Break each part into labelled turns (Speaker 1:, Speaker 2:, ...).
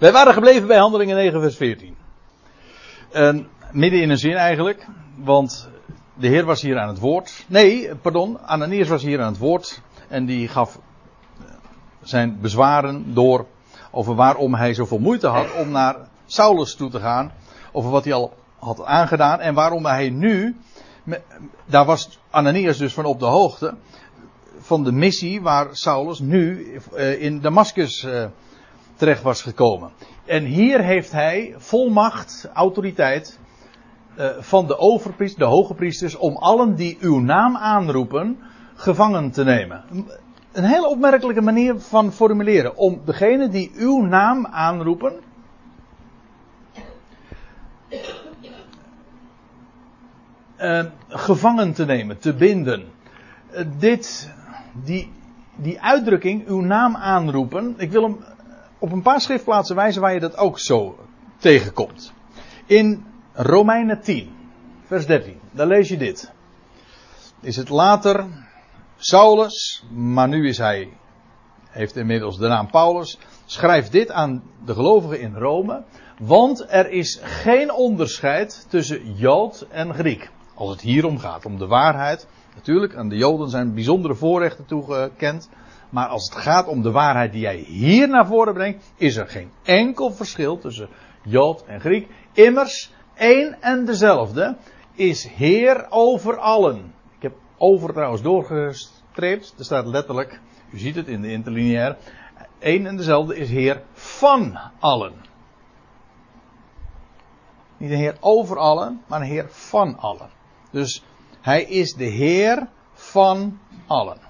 Speaker 1: Wij waren gebleven bij Handelingen 9, vers 14. En midden in een zin eigenlijk, want de Heer was hier aan het woord. Nee, pardon, Ananias was hier aan het woord en die gaf zijn bezwaren door over waarom hij zoveel moeite had om naar Saulus toe te gaan, over wat hij al had aangedaan en waarom hij nu, daar was Ananias dus van op de hoogte, van de missie waar Saulus nu eh, in Damascus eh, terecht was gekomen. En hier heeft hij volmacht, autoriteit eh, van de overpriester, de hoge priesters, om allen die uw naam aanroepen, gevangen te nemen. Een hele opmerkelijke manier van formuleren. Om degene die uw naam aanroepen. Uh, gevangen te nemen, te binden. Uh, dit, die, die uitdrukking, uw naam aanroepen. Ik wil hem op een paar schriftplaatsen wijzen waar je dat ook zo tegenkomt. In Romeinen 10, vers 13, daar lees je dit. Is het later Saulus, maar nu is hij, heeft inmiddels de naam Paulus, schrijft dit aan de gelovigen in Rome, want er is geen onderscheid tussen Jood en Griek. Als het hier om gaat, om de waarheid. Natuurlijk, aan de Joden zijn bijzondere voorrechten toegekend. Maar als het gaat om de waarheid die jij hier naar voren brengt, is er geen enkel verschil tussen Jood en Griek. Immers, één en dezelfde is Heer over allen over trouwens doorgestreept. Er staat letterlijk, u ziet het in de interlineair. Eén en dezelfde is Heer van allen. Niet een Heer over allen, maar een Heer van allen. Dus hij is de Heer van allen.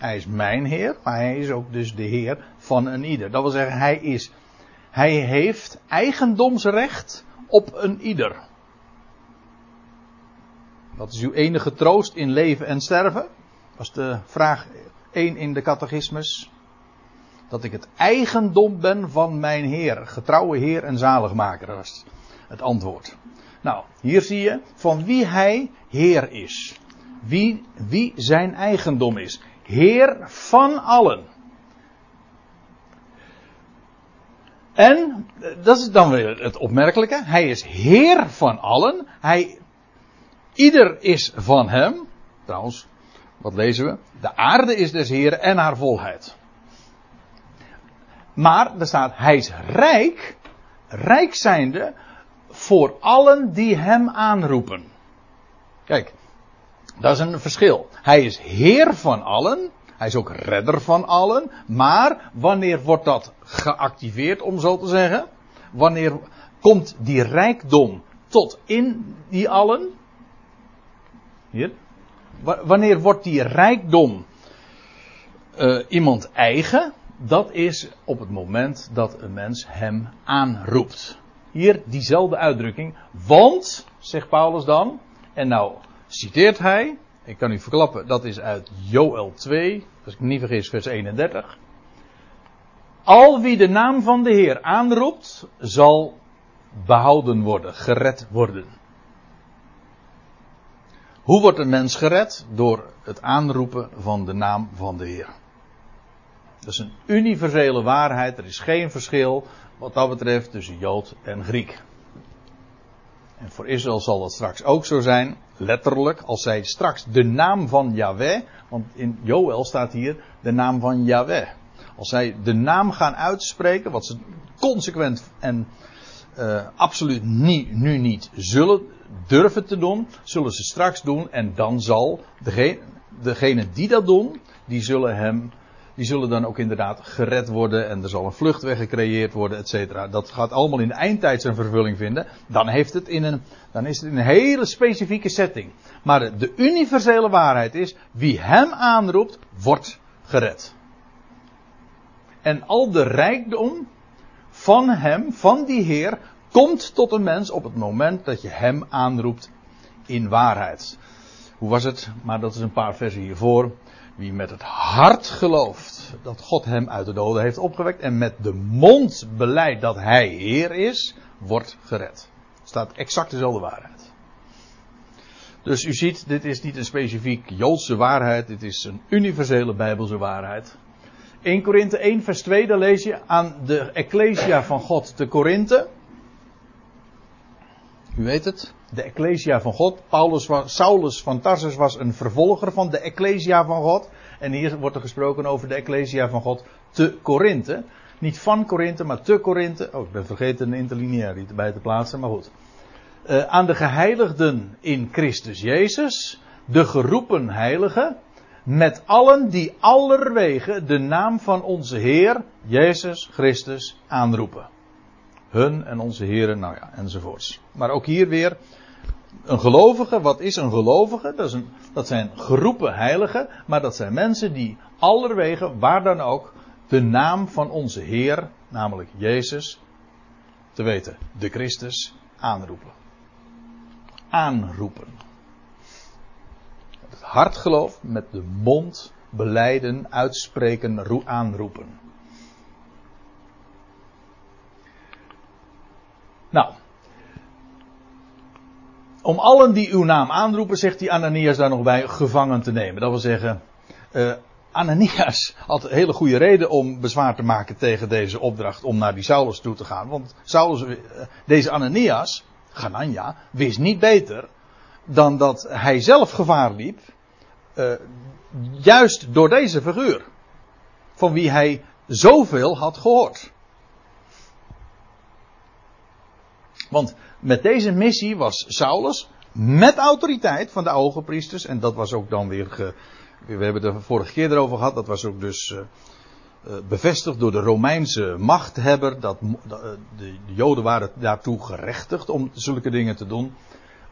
Speaker 1: Hij is mijn Heer, maar hij is ook dus de Heer van een ieder. Dat wil zeggen, hij is, hij heeft eigendomsrecht op een ieder. Wat is uw enige troost in leven en sterven? Was de vraag 1 in de catechismus. Dat ik het eigendom ben van mijn Heer, getrouwe Heer en zaligmaker, was het antwoord. Nou, hier zie je van wie hij Heer is. Wie, wie zijn eigendom is. Heer van allen. En, dat is dan weer het opmerkelijke, hij is Heer van allen. Hij Ieder is van hem. Trouwens, wat lezen we? De aarde is des Heren en haar volheid. Maar er staat, hij is rijk, rijk zijnde, voor allen die hem aanroepen. Kijk, dat is een verschil. Hij is heer van allen, hij is ook redder van allen, maar wanneer wordt dat geactiveerd, om zo te zeggen? Wanneer komt die rijkdom tot in die allen? Hier. Wanneer wordt die rijkdom uh, iemand eigen? Dat is op het moment dat een mens hem aanroept. Hier diezelfde uitdrukking. Want, zegt Paulus dan, en nou citeert hij, ik kan u verklappen, dat is uit Joel 2, als ik niet vergis, vers 31. Al wie de naam van de Heer aanroept, zal behouden worden, gered worden. Hoe wordt een mens gered? Door het aanroepen van de naam van de Heer. Dat is een universele waarheid. Er is geen verschil wat dat betreft tussen Jood en Griek. En voor Israël zal dat straks ook zo zijn, letterlijk, als zij straks de naam van Yahweh, want in Joel staat hier de naam van Yahweh. Als zij de naam gaan uitspreken, wat ze consequent en uh, absoluut niet, nu niet zullen durven te doen, zullen ze straks doen. En dan zal degene, degene die dat doen, die zullen hem, die zullen dan ook inderdaad gered worden. En er zal een vluchtweg gecreëerd worden, et cetera. Dat gaat allemaal in de eindtijd zijn vervulling vinden. Dan heeft het in een, dan is het in een hele specifieke setting. Maar de universele waarheid is, wie hem aanroept, wordt gered. En al de rijkdom van hem, van die Heer, komt tot een mens op het moment dat je hem aanroept in waarheid. Hoe was het? Maar dat is een paar versen hiervoor. Wie met het hart gelooft dat God hem uit de doden heeft opgewekt en met de mond beleidt dat hij Heer is, wordt gered. Staat exact dezelfde waarheid. Dus u ziet, dit is niet een specifiek Joodse waarheid, dit is een universele Bijbelse waarheid. 1 Korinthe 1 vers 2, daar lees je aan de Ecclesia van God te Korinthe. U weet het, de Ecclesia van God. Paulus Saulus van Tarsus was een vervolger van de Ecclesia van God. En hier wordt er gesproken over de Ecclesia van God te Korinthe. Niet van Korinthe, maar te Korinthe. Oh, ik ben vergeten een interlineair erbij te plaatsen, maar goed. Uh, aan de geheiligden in Christus Jezus, de geroepen heiligen, met allen die allerwege de naam van onze Heer, Jezus Christus, aanroepen. Hun en onze Heren, nou ja, enzovoorts. Maar ook hier weer, een gelovige, wat is een gelovige? Dat, is een, dat zijn geroepen heiligen, maar dat zijn mensen die allerwege, waar dan ook, de naam van onze Heer, namelijk Jezus, te weten, de Christus, aanroepen. Aanroepen. Het hartgeloof met de mond beleiden, uitspreken, aanroepen. Nou. Om allen die uw naam aanroepen, zegt die Ananias daar nog bij, gevangen te nemen. Dat wil zeggen, uh, Ananias had een hele goede reden om bezwaar te maken tegen deze opdracht om naar die Saulus toe te gaan. Want Saulus, eh, deze Ananias, Ganania, wist niet beter dan dat hij zelf gevaar liep, uh, juist door deze figuur. Van wie hij zoveel had gehoord. Want met deze missie was Saulus met autoriteit van de hoge priesters, en dat was ook dan weer we hebben het de vorige keer erover gehad. Dat was ook dus uh, bevestigd door de Romeinse machthebber. Dat uh, de, de, Joden waren daartoe gerechtigd om zulke dingen te doen.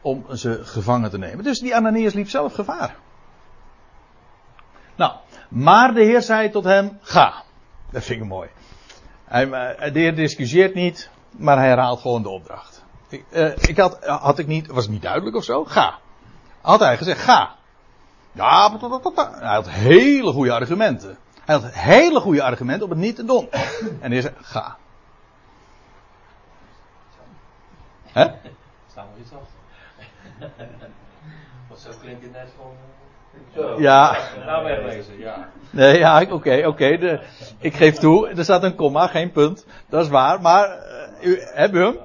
Speaker 1: Om ze gevangen te nemen. Dus die Ananias liep zelf gevaar. Nou, maar de Heer zei tot hem: Ga. Dat vind ik mooi. Hij, de Heer discussieert niet, maar hij herhaalt gewoon de opdracht. Ik, ik had, had ik niet, was het niet duidelijk of zo? Ga. Had hij gezegd: Ga. Ja, hij had hele goede argumenten. Hij had hele goede argumenten om het niet te doen. En hij zei, ga. Hè? Staan we iets achter. Want zo klinkt het net van... Zo, ja. Nou wegwezen, ja. Nee, ja, oké, okay, oké. Okay, ik geef toe, er staat een komma, geen punt. Dat is waar, maar... Uh, u, heb u hem?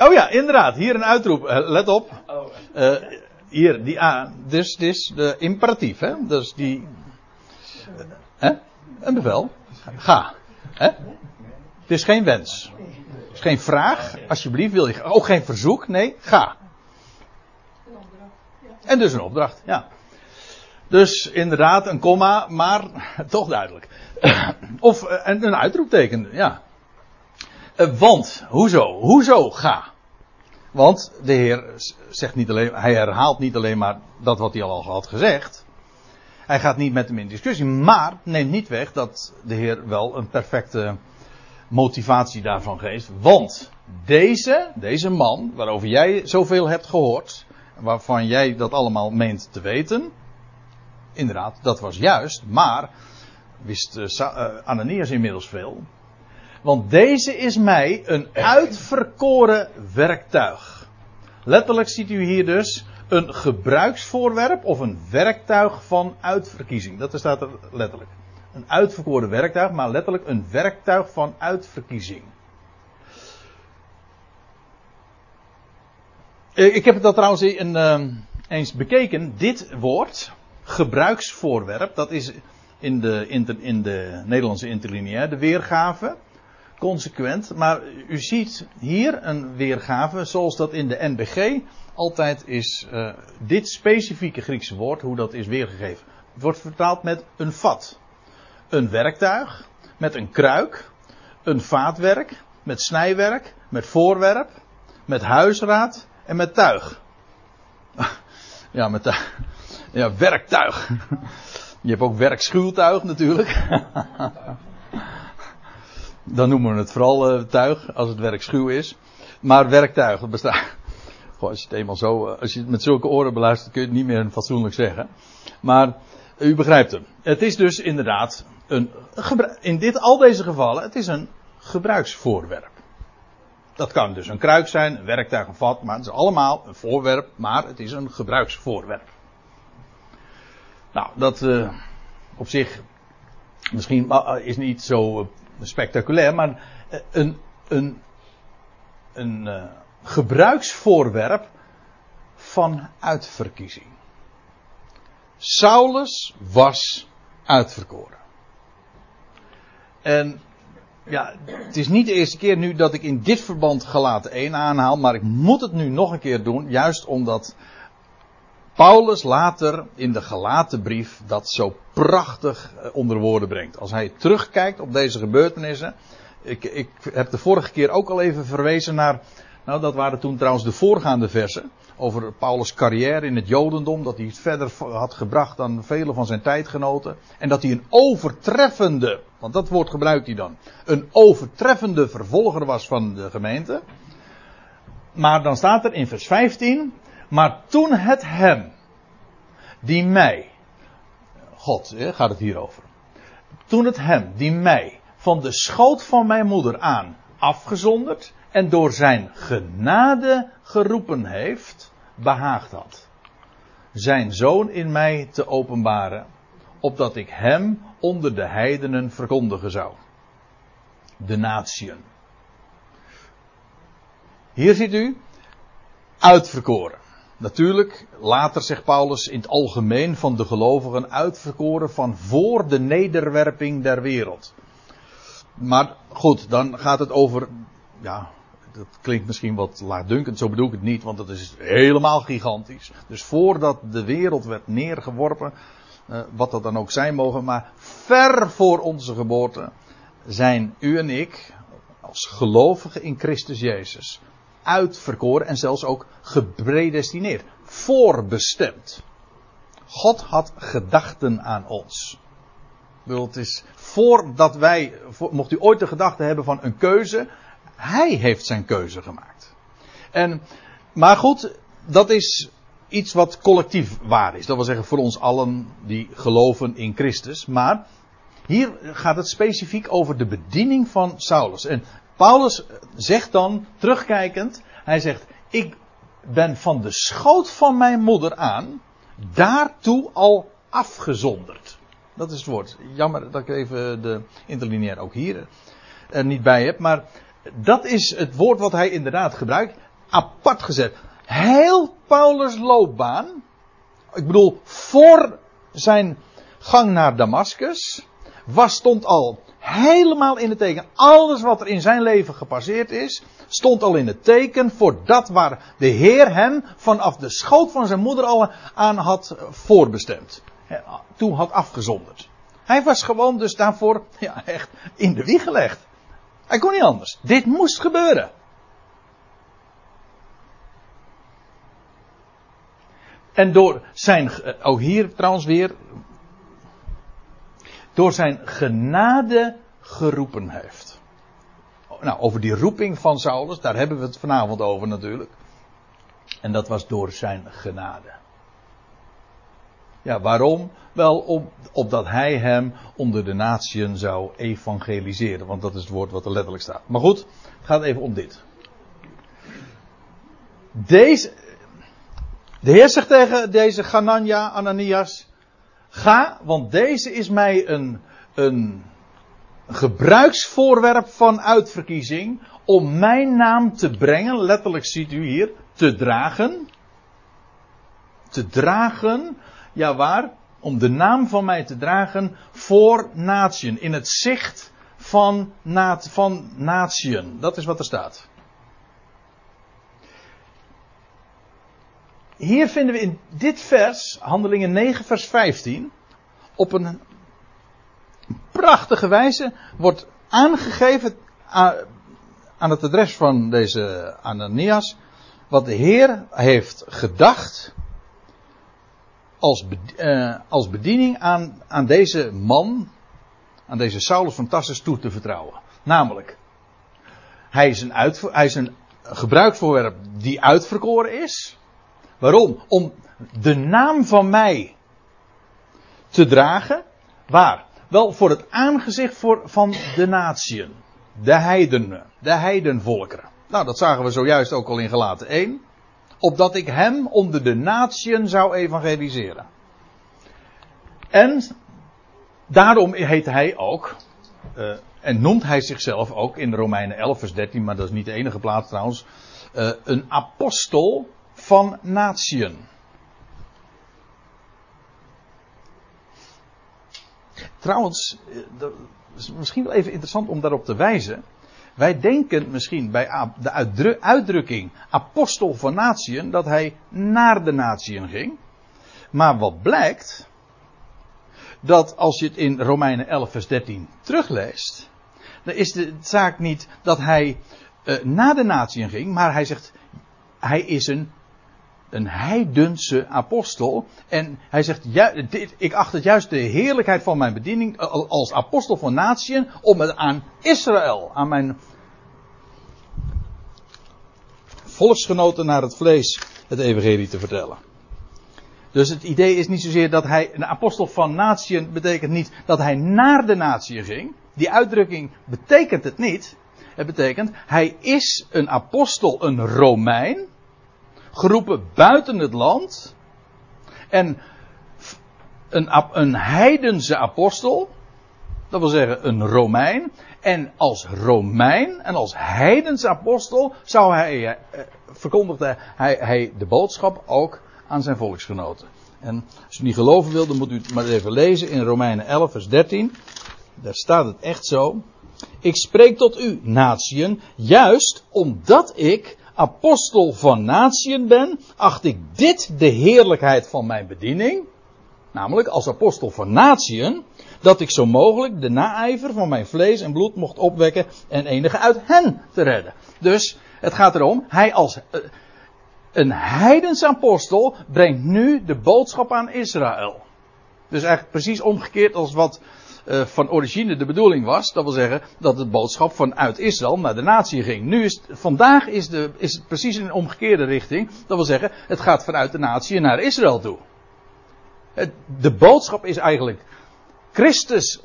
Speaker 1: Oh ja, inderdaad. Hier een uitroep. Uh, let op. Uh, hier, die A, dus dit is de imperatief, hè? Dus die. Hè? Een bevel. Ga. Hè? Het is geen wens. Het is geen vraag. Alsjeblieft, wil je. Ook geen verzoek. Nee, ga. En dus een opdracht, ja. Dus inderdaad een komma, maar toch duidelijk. Of een uitroepteken, ja. Want, hoezo? Hoezo ga? Want de Heer zegt niet alleen, hij herhaalt niet alleen maar dat wat hij al had gezegd. Hij gaat niet met hem in discussie, maar neemt niet weg dat de Heer wel een perfecte motivatie daarvan geeft. Want deze, deze man, waarover jij zoveel hebt gehoord, waarvan jij dat allemaal meent te weten, inderdaad, dat was juist, maar wist uh, Ananias inmiddels veel. Want deze is mij een uitverkoren werktuig. Letterlijk ziet u hier dus een gebruiksvoorwerp of een werktuig van uitverkiezing. Dat staat er letterlijk. Een uitverkoren werktuig, maar letterlijk een werktuig van uitverkiezing. Ik heb dat trouwens in, uh, eens bekeken. Dit woord, gebruiksvoorwerp, dat is in de, in de Nederlandse weergave consequent. Maar u ziet hier een weergave zoals dat in de NBG altijd is. Uh, dit specifieke Griekse woord, hoe dat is weergegeven. Wordt vertaald met een vat. Een werktuig, met een kruik, een vaatwerk, met snijwerk, met voorwerp, met huisraad en met tuig. Ja, met tuig. Ja, werktuig. Je hebt ook werkschuwtuig natuurlijk. Dan noemen we het vooral uh, tuig, als het werk schuw is. Maar werktuig, dat bestaat. Als je het eenmaal zo, eh, als je het met zulke oren beluistert, kun je het niet meer fatsoenlijk zeggen. Maar u begrijpt hem. Het is dus inderdaad een, in dit, al deze gevallen, het is een gebruiksvoorwerp. Dat kan dus een kruik zijn, een werktuig, een vat, maar het is allemaal een voorwerp, maar het is een gebruiksvoorwerp. Nou, dat, uh, op zich misschien is niet zo spectaculair, maar een, een, een uh, gebruiksvoorwerp van uitverkiezing. Saulus was uitverkoren. En ja, het is niet de eerste keer nu dat ik in dit verband gelaten 1 aanhaal, maar ik moet het nu nog een keer doen, juist omdat Paulus later in de gelaten brief dat zo prachtig eh, onder woorden brengt. Als hij terugkijkt op deze gebeurtenissen. Ik, ik heb de vorige keer ook al even verwezen naar. Nou, dat waren toen trouwens de voorgaande versen. Over Paulus' carrière in het Jodendom. Dat hij het verder had gebracht dan vele van zijn tijdgenoten. En dat hij een overtreffende. Want dat woord gebruikt hij dan. Een overtreffende vervolger was van de gemeente. Maar dan staat er in vers 15. Maar toen het hem, die mij, God gaat het hier over. Toen het hem, die mij, van de schoot van mijn moeder aan afgezonderd en door zijn genade geroepen heeft, behaagd had. Zijn zoon in mij te openbaren, opdat ik hem onder de heidenen verkondigen zou. De natieën. Hier ziet u, uitverkoren. Natuurlijk, later zegt Paulus in het algemeen van de gelovigen uitverkoren van voor de nederwerping der wereld. Maar goed, dan gaat het over, ja, dat klinkt misschien wat laatdunkend, zo bedoel ik het niet, want dat is helemaal gigantisch. Dus voordat de wereld werd neergeworpen, wat dat dan ook zijn mogen, maar ver voor onze geboorte zijn u en ik, als gelovigen in Christus Jezus, uitverkoren en zelfs ook gepredestineerd. Voorbestemd. God had gedachten aan ons. het is voordat wij, mocht u ooit de gedachte hebben van een keuze, hij heeft zijn keuze gemaakt. En, maar goed, dat is iets wat collectief waar is. Dat wil zeggen voor ons allen die geloven in Christus. Maar hier gaat het specifiek over de bediening van Saulus. En Paulus zegt dan, terugkijkend, hij zegt, ik ben van de schoot van mijn moeder aan, daartoe al afgezonderd. Dat is het woord. Jammer dat ik even de interlineair ook hier er niet bij heb, maar dat is het woord wat hij inderdaad gebruikt, apart gezet. Heel Paulus' loopbaan, ik bedoel, voor zijn gang naar Damascus, was, stond al helemaal in het teken. Alles wat er in zijn leven gepasseerd is, stond al in het teken voor dat waar de Heer hem vanaf de schoot van zijn moeder al aan had voorbestemd. Toen had afgezonderd. Hij was gewoon dus daarvoor ja, echt in de wieg gelegd. Hij kon niet anders. Dit moest gebeuren. En door zijn, ook hier trouwens weer, door zijn genade geroepen heeft. Nou, over die roeping van Saulus, daar hebben we het vanavond over natuurlijk. En dat was door zijn genade. Ja, waarom? Wel op, opdat hij hem onder de natieën zou evangeliseren. Want dat is het woord wat er letterlijk staat. Maar goed, het gaat even om dit. Deze, de Heer zegt tegen deze Ganania, Ananias. Ga, want deze is mij een, een gebruiksvoorwerp van uitverkiezing. Om mijn naam te brengen, letterlijk ziet u hier, te dragen. Te dragen, ja waar? Om de naam van mij te dragen voor natieën. In het zicht van, naat, van. Dat is wat er staat. Hier vinden we in dit vers, Handelingen 9, vers 15, op een prachtige wijze wordt aangegeven aan het adres van deze Ananias, wat de Heer heeft gedacht als, eh, als bediening aan, aan deze man, aan deze Saulus van Tarsus toe te vertrouwen. Namelijk, hij is een, hij is een gebruiksvoorwerp die uitverkoren is. Waarom? Om de naam van mij te dragen. Waar? Wel voor het aangezicht voor, van de natieën. De heidenen. De heidenvolkeren. Nou, dat zagen we zojuist ook al in gelaten 1. Opdat ik hem onder de natieën zou evangeliseren. En daarom heet hij ook, uh, en noemt hij zichzelf ook in Romeinen 11, vers 13, maar dat is niet de enige plaats trouwens, uh, een apostel van natieën. Trouwens, dat is misschien wel even interessant om daarop te wijzen. Wij denken misschien bij de uitdrukking apostel van natieën dat hij naar de natieën ging. Maar wat blijkt, dat als je het in Romeinen 11 vers 13 terugleest, dan is de zaak niet dat hij uh, naar de natieën ging, maar hij zegt, hij is een, een heidense apostel. En hij zegt, ja, dit, ik acht het juist de heerlijkheid van mijn bediening als apostel van natieën om het aan Israël, aan mijn volksgenoten naar het vlees, het evangelie te vertellen. Dus het idee is niet zozeer dat hij een apostel van natieën betekent niet dat hij naar de natieën ging. Die uitdrukking betekent het niet. Het betekent hij is een apostel, een Romein, geroepen buiten het land. En een, een heidense apostel, dat wil zeggen een Romein. En als Romein en als heidense apostel zou hij, eh, verkondigde hij, hij de boodschap ook aan zijn volksgenoten. En als u niet geloven wilt, dan moet u het maar even lezen in Romeinen 11, vers 13. Daar staat het echt zo. Ik spreek tot u, natieën, juist omdat ik apostel van natieën ben, acht ik dit de heerlijkheid van mijn bediening. Namelijk als apostel van natieën, dat ik zo mogelijk de naijver van mijn vlees en bloed mocht opwekken en enige uit hen te redden. Dus het gaat erom, hij als, eh, een heidens apostel brengt nu de boodschap aan Israël. Dus eigenlijk precies omgekeerd als wat uh, van origine de bedoeling was. Dat wil zeggen dat de boodschap vanuit Israël naar de natie ging. Nu is, vandaag is, de, is het precies in een omgekeerde richting. Dat wil zeggen, het gaat vanuit de natie naar Israël toe. Het, de boodschap is eigenlijk Christus.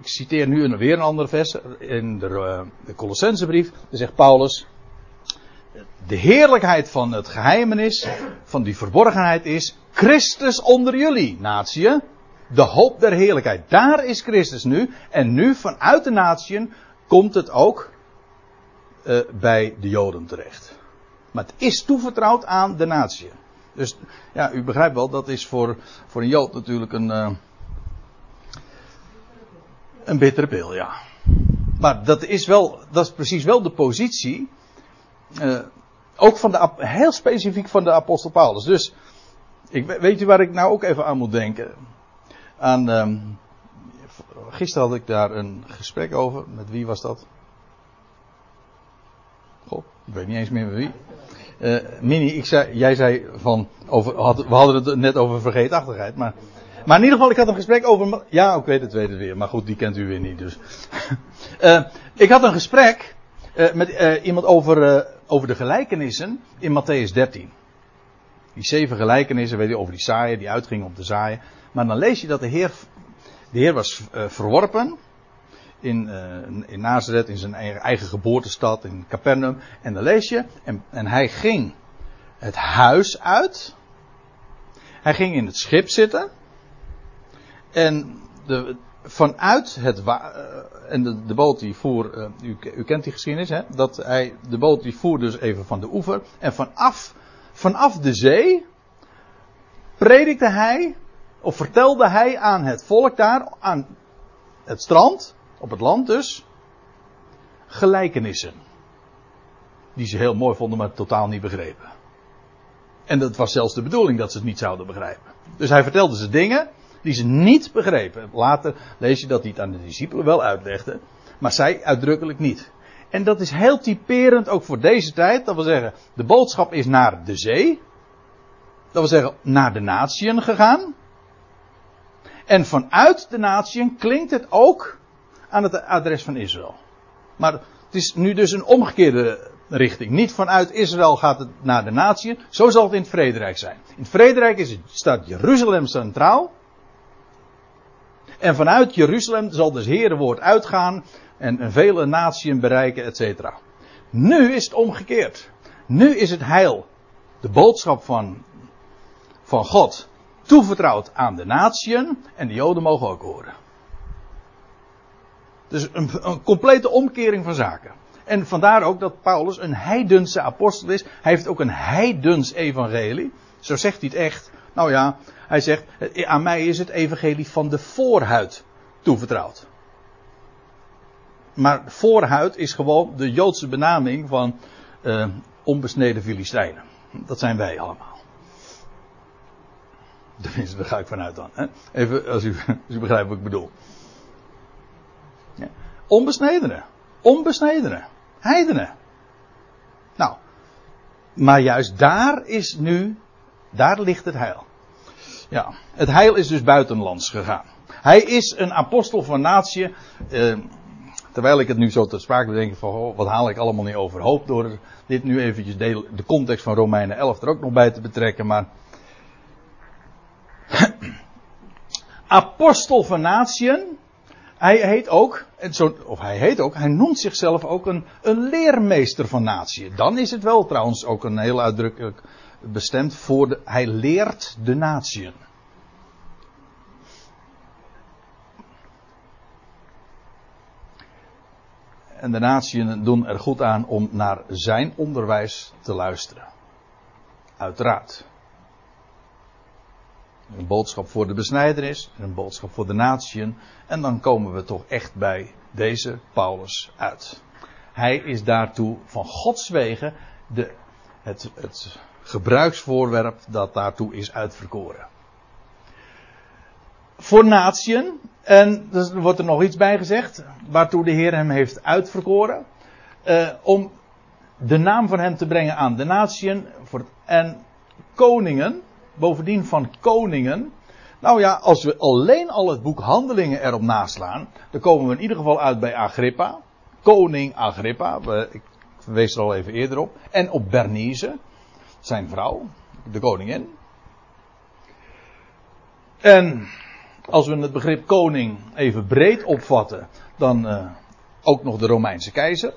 Speaker 1: Ik citeer nu weer een andere vers in de, uh, de Colossensebrief. Daar zegt Paulus de heerlijkheid van het geheimenis, van die verborgenheid is Christus onder jullie, natie. De hoop der heerlijkheid. Daar is Christus nu. En nu vanuit de natieën komt het ook uh, bij de Joden terecht. Maar het is toevertrouwd aan de natie. Dus ja, u begrijpt wel, dat is voor, voor een Jood natuurlijk een, uh, een bittere pil, ja. Maar dat is wel, dat is precies wel de positie uh, ook van de, heel specifiek van de apostel Paulus. Dus, ik, weet u waar ik nou ook even aan moet denken? Aan, um, gisteren had ik daar een gesprek over. Met wie was dat? Goh, ik weet niet eens meer met wie. Uh, Mini, ik zei, jij zei van, over, had, we hadden het net over vergeetachtigheid, maar, maar in ieder geval, ik had een gesprek over, ja, ik weet het, weet het weer, maar goed, die kent u weer niet, dus. uh, ik had een gesprek uh, met iemand over, over de gelijkenissen in Matthäus 13. Die zeven gelijkenissen, weet je, over die zaaien, die uitgingen om te zaaien. Maar dan lees je dat de Heer, de Heer was verworpen in, in Nazareth, in zijn eigen geboortestad, in Capernaum. En dan lees je, en, en hij ging het huis uit. Hij ging in het schip zitten. En de, vanuit het wa en de, de, boot die voer, uh, u, u, kent die geschiedenis, hè? Dat hij, de boot die voer dus even van de oever. En vanaf, vanaf de zee predikte hij, of vertelde hij aan het volk daar, aan het strand, op het land dus, gelijkenissen. Die ze heel mooi vonden, maar totaal niet begrepen. En dat was zelfs de bedoeling dat ze het niet zouden begrijpen. Dus hij vertelde ze dingen die ze niet begrepen. Later lees je dat hij het aan de discipelen wel uitlegde, maar zij uitdrukkelijk niet. En dat is heel typerend ook voor deze tijd. Dat wil zeggen, de boodschap is naar de zee. Dat wil zeggen, naar de natieën gegaan. En vanuit de natieën klinkt het ook aan het adres van Israël. Maar het is nu dus een omgekeerde richting. Niet vanuit Israël gaat het naar de natieën. Zo zal het in het vrederijk zijn. In het vrederijk is het, staat Jeruzalem centraal. En vanuit Jeruzalem zal dus Herenwoord uitgaan en, vele naties bereiken, et cetera. Nu is het omgekeerd. Nu is het heil, de boodschap van, van God, toevertrouwd aan de natieën en de Joden mogen ook horen. Dus een, een complete omkering van zaken. En vandaar ook dat Paulus een heidense apostel is. Hij heeft ook een heidens evangelie. Zo zegt hij het echt. Nou ja, hij zegt, aan mij is het evangelie van de voorhuid toevertrouwd. Maar voorhuid is gewoon de Joodse benaming van uh, onbesneden Filistijnen. Dat zijn wij allemaal. Tenminste, daar ga ik vanuit dan. Hè? Even als u, u begrijpt wat ik bedoel. Ja. Onbesnedenen. Onbesnedenen. Heidenen. Nou. Maar juist daar is nu, daar ligt het heil. Ja, het heil is dus buitenlands gegaan. Hij is een apostel van natie. Eh, terwijl ik het nu zo ter sprake denk van, oh, wat haal ik allemaal niet overhoop door dit nu eventjes de, context van Romeinen 11 er ook nog bij te betrekken. Maar apostel van natieën. Hij heet ook, of hij heet ook, hij noemt zichzelf ook een, een leermeester van natie. Dan is het wel trouwens ook een heel uitdrukkelijk bestemd voor de, hij leert de natieën. En de natieën doen er goed aan om naar zijn onderwijs te luisteren. Uiteraard. Een boodschap voor de besnijdenis, een boodschap voor de natieën. En dan komen we toch echt bij deze Paulus uit. Hij is daartoe van Gods wegen de, het, het gebruiksvoorwerp dat daartoe is uitverkoren. Voor natieën, en er wordt er nog iets bij gezegd, waartoe de Heer hem heeft uitverkoren, uh, om de naam van hem te brengen aan de natieën en koningen, bovendien van koningen. Nou ja, als we alleen al het boek Handelingen erop naslaan, dan komen we in ieder geval uit bij Agrippa, koning Agrippa, ik wees er al even eerder op, en op Bernice, zijn vrouw, de koningin. En als we het begrip koning even breed opvatten, dan uh, ook nog de Romeinse keizer.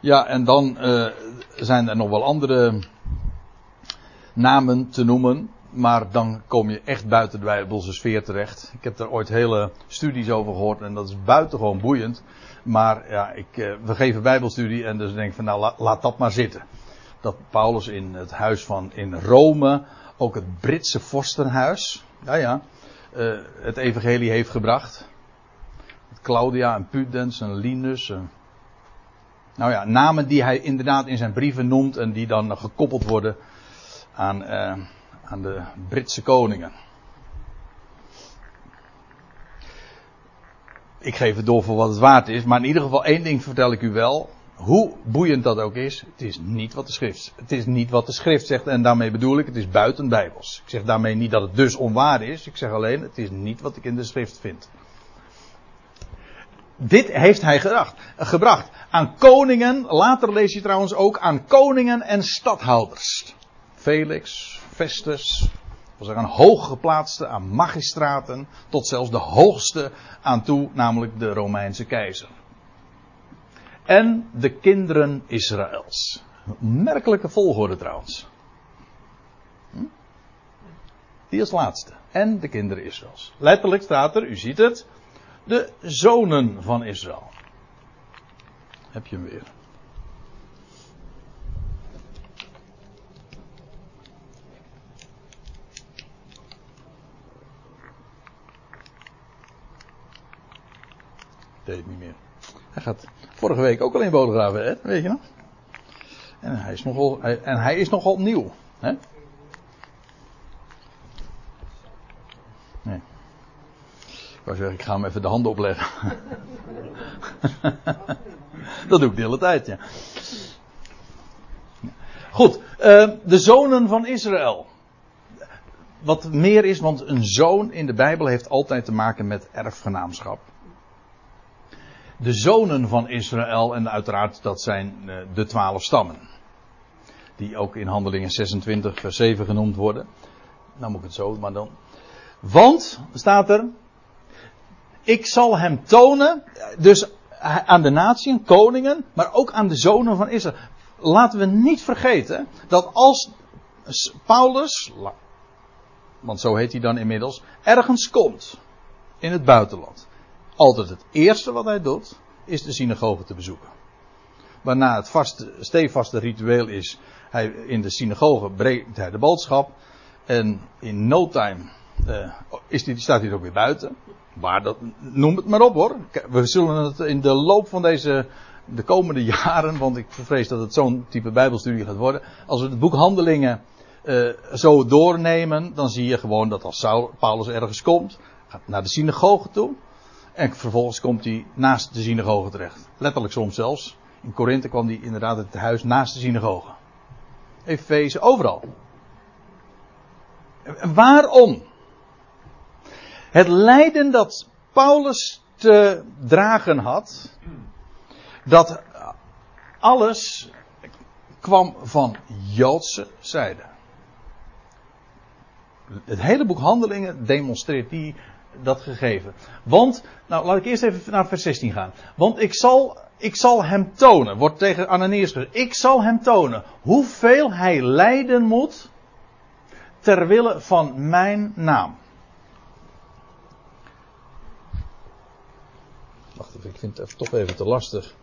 Speaker 1: Ja, en dan uh, zijn er nog wel andere namen te noemen. Maar dan kom je echt buiten de Bijbelse sfeer terecht. Ik heb daar ooit hele studies over gehoord en dat is buitengewoon boeiend. Maar ja, ik, uh, we geven Bijbelstudie en dus denk ik van nou laat dat maar zitten. Dat Paulus in het huis van in Rome ook het Britse vorstenhuis, ja ja, uh, het evangelie heeft gebracht. Claudia en Pudens en Linus. Nou ja, namen die hij inderdaad in zijn brieven noemt en die dan gekoppeld worden aan, uh, aan de Britse koningen. Ik geef het door voor wat het waard is, maar in ieder geval één ding vertel ik u wel hoe boeiend dat ook is, het is niet wat de schrift, het is niet wat de schrift zegt en daarmee bedoel ik, het is buiten bijbels. Ik zeg daarmee niet dat het dus onwaar is, ik zeg alleen, het is niet wat ik in de schrift vind. Dit heeft hij gebracht aan koningen, later lees je trouwens ook aan koningen en stadhouders. Felix, Festus, was er aan hooggeplaatste, aan magistraten, tot zelfs de hoogste aan toe, namelijk de Romeinse keizer en de kinderen Israëls. Merkelijke volgorde trouwens. Hm? Die als laatste. En de kinderen Israëls. Letterlijk staat er, u ziet het, de zonen van Israël. Heb je hem weer. Deed niet meer. Hij gaat vorige week ook al in Bodegraven, hè? weet je nog? En hij is nogal, en hij is nogal nieuw. Hè? Nee. Ik wou zeggen, ik ga hem even de handen opleggen. Dat doe ik de hele tijd, ja. Goed, uh, de zonen van Israël. Wat meer is, want een zoon in de Bijbel heeft altijd te maken met erfgenaamschap de zonen van Israël. En uiteraard dat zijn eh, de twaalf stammen. Die ook in handelingen 26 vers 7 genoemd worden. Nou moet ik het zo maar dan. Want, staat er. Ik zal hem tonen. Dus aan de natieën, koningen. Maar ook aan de zonen van Israël. Laten we niet vergeten dat als Paulus, want zo heet hij dan inmiddels, ergens komt in het buitenland. Altijd het eerste wat hij doet, is de synagoge te bezoeken. Waarna het vaste, stevaste ritueel is, hij, in de synagoge brengt hij de boodschap. En in no time uh, is die, staat hij ook weer buiten. Maar dat, noem het maar op hoor. We zullen het in de loop van deze, de komende jaren, want ik vrees dat het zo'n type bijbelstudie gaat worden. Als we het boek Handelingen uh, zo doornemen, dan zie je gewoon dat als Paulus ergens komt, gaat naar de synagoge toe. En vervolgens komt hij naast de synagoge terecht. Letterlijk soms zelfs. In Korinthe kwam hij inderdaad het huis naast de synagoge. Efeze, overal. Waarom? Het lijden dat Paulus te dragen had, dat alles kwam van Joodse zijde. Het hele boek Handelingen demonstreert die dat gegeven. Want, nou laat ik eerst even naar vers 16 gaan. Want ik zal, ik zal hem tonen, wordt tegen Ananias gezegd, ik zal hem tonen hoeveel hij lijden moet ter wille van mijn naam. Wacht even, ik vind het toch even te lastig.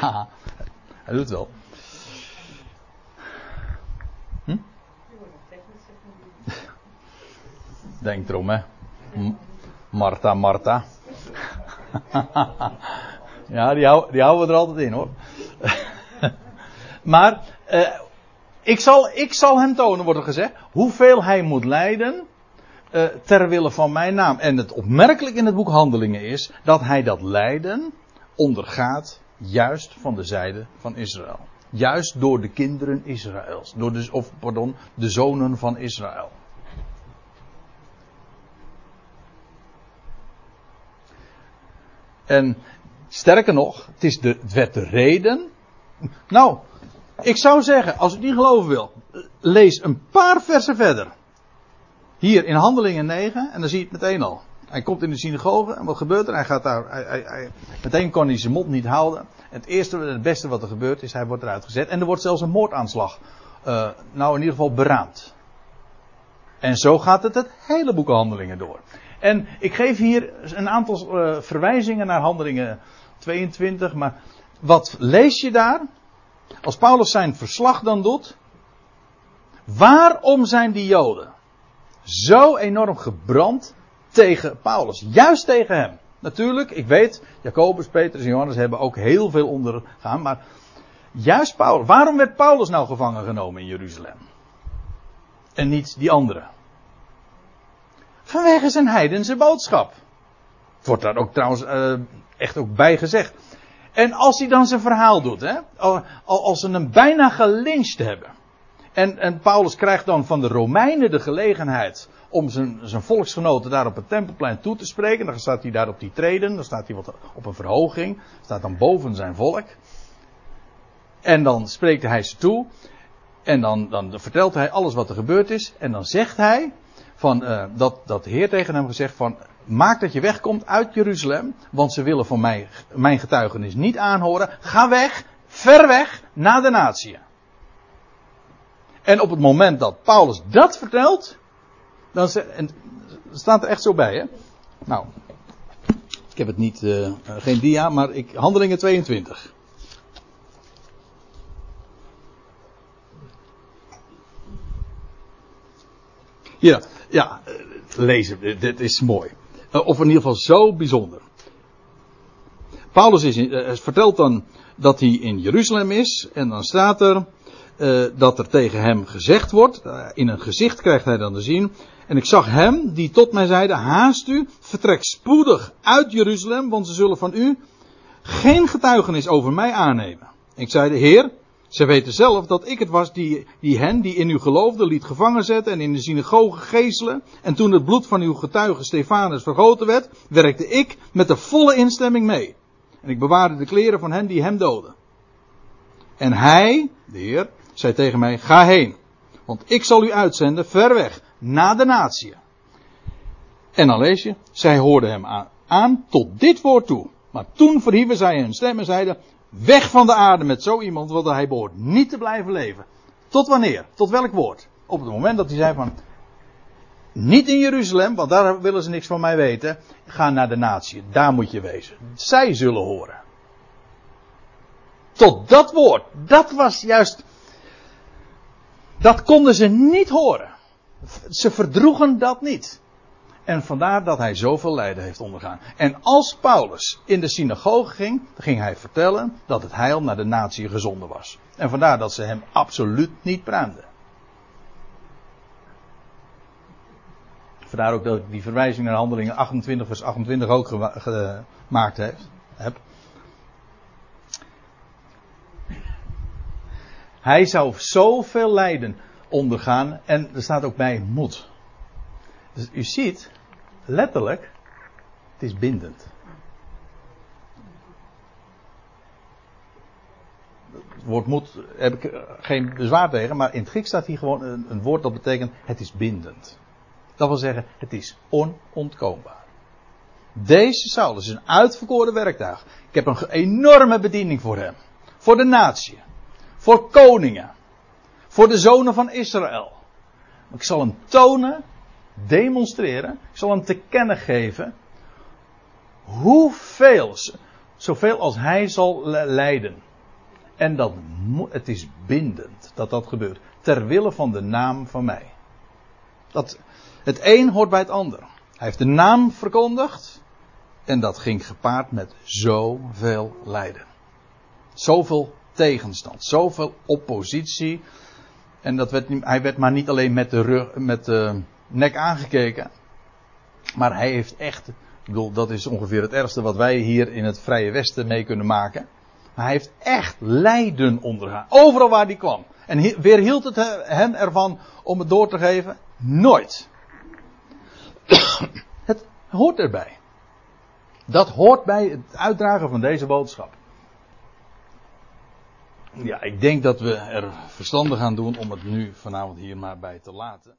Speaker 1: Haha, hij doet het wel. Hm? Denk erom, hè. Marta, Marta. ja, die, hou, die houden we er altijd in, hoor. maar, uh, ik, zal, ik zal hem tonen, wordt er gezegd, hoeveel hij moet lijden uh, ter wille van mijn naam. En het opmerkelijk in het boek Handelingen is dat hij dat lijden ondergaat Juist van de zijde van Israël. Juist door de kinderen Israëls. Door de, of pardon, de zonen van Israël. En sterker nog, het, is de, het werd de reden. Nou, ik zou zeggen, als u niet geloven wil, lees een paar versen verder. Hier in Handelingen 9 en dan zie je het meteen al. Hij komt in de synagoge en wat gebeurt er? Hij gaat daar, hij, hij, meteen kon hij zijn mond niet houden. Het eerste, het beste wat er gebeurt is, hij wordt eruit gezet. En er wordt zelfs een moordaanslag, uh, nou in ieder geval beraamd. En zo gaat het het hele boek handelingen door. En ik geef hier een aantal uh, verwijzingen naar handelingen 22, maar wat lees je daar? Als Paulus zijn verslag dan doet, waarom zijn die Joden zo enorm gebrand tegen Paulus. Juist tegen hem. Natuurlijk, ik weet, Jacobus, Petrus en Johannes hebben ook heel veel ondergaan, maar juist Paulus. Waarom werd Paulus nou gevangen genomen in Jeruzalem? En niet die andere? Vanwege zijn heidense boodschap. Wordt daar ook trouwens uh, echt ook bij gezegd. En als hij dan zijn verhaal doet, hè, als ze hem bijna gelyncht hebben. En, en Paulus krijgt dan van de Romeinen de gelegenheid om zijn, zijn volksgenoten daar op het tempelplein toe te spreken. Dan staat hij daar op die treden, dan staat hij wat op een verhoging, staat dan boven zijn volk. En dan spreekt hij ze toe. En dan, dan vertelt hij alles wat er gebeurd is. En dan zegt hij van, uh, dat, dat de Heer tegen hem gezegd van, maak dat je wegkomt uit Jeruzalem, want ze willen van mij, mijn getuigenis niet aanhoren. Ga weg, ver weg, naar de natie. En op het moment dat Paulus dat vertelt, dan en, staat er echt zo bij, hè? Nou, ik heb het niet, uh, geen dia, maar ik, handelingen 22. Ja, ja, eh, lezen, dit is mooi. Of in ieder geval zo bijzonder. Paulus is, vertelt dan dat hij in Jeruzalem is. En dan staat er uh, dat er tegen hem gezegd wordt. Uh, in een gezicht krijgt hij dan te zien. En ik zag hem die tot mij zeide, haast u, vertrek spoedig uit Jeruzalem, want ze zullen van u geen getuigenis over mij aannemen. Ik zeide, heer, ze weten zelf dat ik het was die, die hen, die in u geloofden, liet gevangen zetten en in de synagoge geeselen. En toen het bloed van uw getuige Stefanus vergoten werd, werkte ik met de volle instemming mee. En ik bewaarde de kleren van hen die hem doden. En hij, de heer, zei tegen mij, ga heen. Want ik zal u uitzenden ver weg, naar de natie. En dan lees je, zij hoorden hem aan, tot dit woord toe. Maar toen verhieven zij hun stem en zeiden, weg van de aarde met zo iemand, want hij behoort niet te blijven leven. Tot wanneer? Tot welk woord? Op het moment dat hij zei van, niet in Jeruzalem, want daar willen ze niks van mij weten. Ga naar de natie, daar moet je wezen. Zij zullen horen. Tot dat woord, dat was juist, dat konden ze niet horen. Ze verdroegen dat niet. En vandaar dat hij zoveel lijden heeft ondergaan. En als Paulus in de synagoge ging, ging hij vertellen dat het heil naar de natie gezonden was. En vandaar dat ze hem absoluut niet pruimden. Vandaar ook dat ik die verwijzing naar handelingen 28 vers 28 ook gemaakt heb. Hij zou zoveel lijden ondergaan en er staat ook bij moet. Dus u ziet, letterlijk, het is bindend. Het woord moet heb ik geen bezwaar tegen, maar in het Grieks staat hier gewoon een, een woord dat betekent het is bindend. Dat wil zeggen, het is onontkoombaar. Deze Saulus is een uitverkoren werktuig. Ik heb een enorme bediening voor hem. Voor de natie. Voor koningen. Voor de zonen van Israël. Ik zal hem tonen, demonstreren. Ik zal hem te kennen geven. Hoeveel, zoveel als hij zal leiden. En dat, het is bindend dat dat gebeurt. Ter wille van de naam van mij. Dat, het een hoort bij het ander. Hij heeft de naam verkondigd. En dat ging gepaard met zoveel lijden. Zoveel tegenstand. Zoveel oppositie. En dat werd, hij werd maar niet alleen met de, rug, met de nek aangekeken. Maar hij heeft echt. Ik bedoel, dat is ongeveer het ergste wat wij hier in het Vrije Westen mee kunnen maken. Maar hij heeft echt lijden ondergaan. Overal waar hij kwam. En weerhield het hem ervan om het door te geven? Nooit. Het hoort erbij. Dat hoort bij het uitdragen van deze boodschap. Ja, ik denk dat we er verstandig aan doen om het nu vanavond hier maar bij te laten.